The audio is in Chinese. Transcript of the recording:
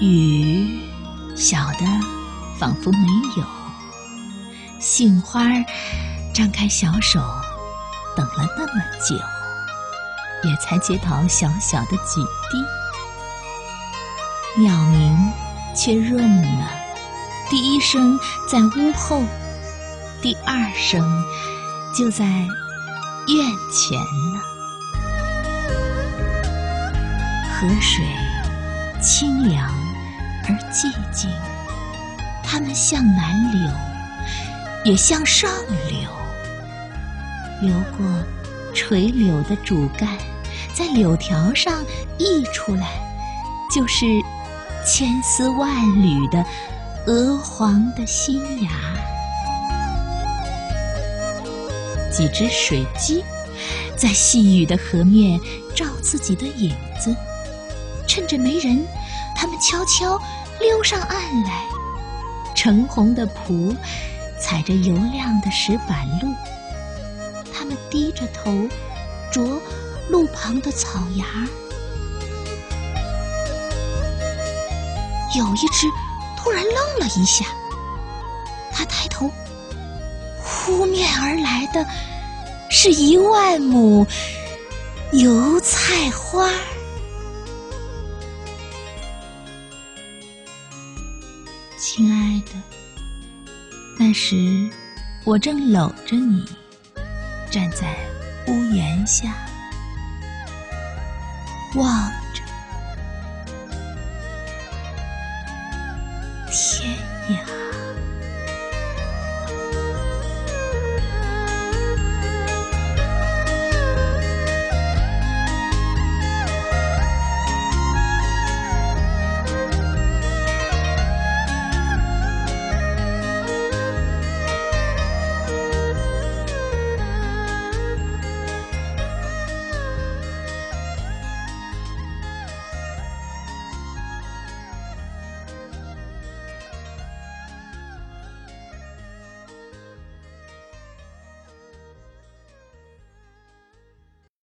雨小的仿佛没有，杏花张开小手，等了那么久，也才接到小小的几滴。鸟鸣却润了，第一声在屋后，第二声就在院前了。河水清凉而寂静，它们向南流，也向上流，流过垂柳的主干，在柳条上溢出来，就是千丝万缕的鹅黄的新芽。几只水鸡在细雨的河面照自己的影子。趁着没人，他们悄悄溜上岸来。橙红的蹼踩着油亮的石板路，他们低着头啄路旁的草芽。有一只突然愣了一下，他抬头，扑面而来的是一万亩油菜花儿。亲爱的，那时我正搂着你，站在屋檐下，望着天涯。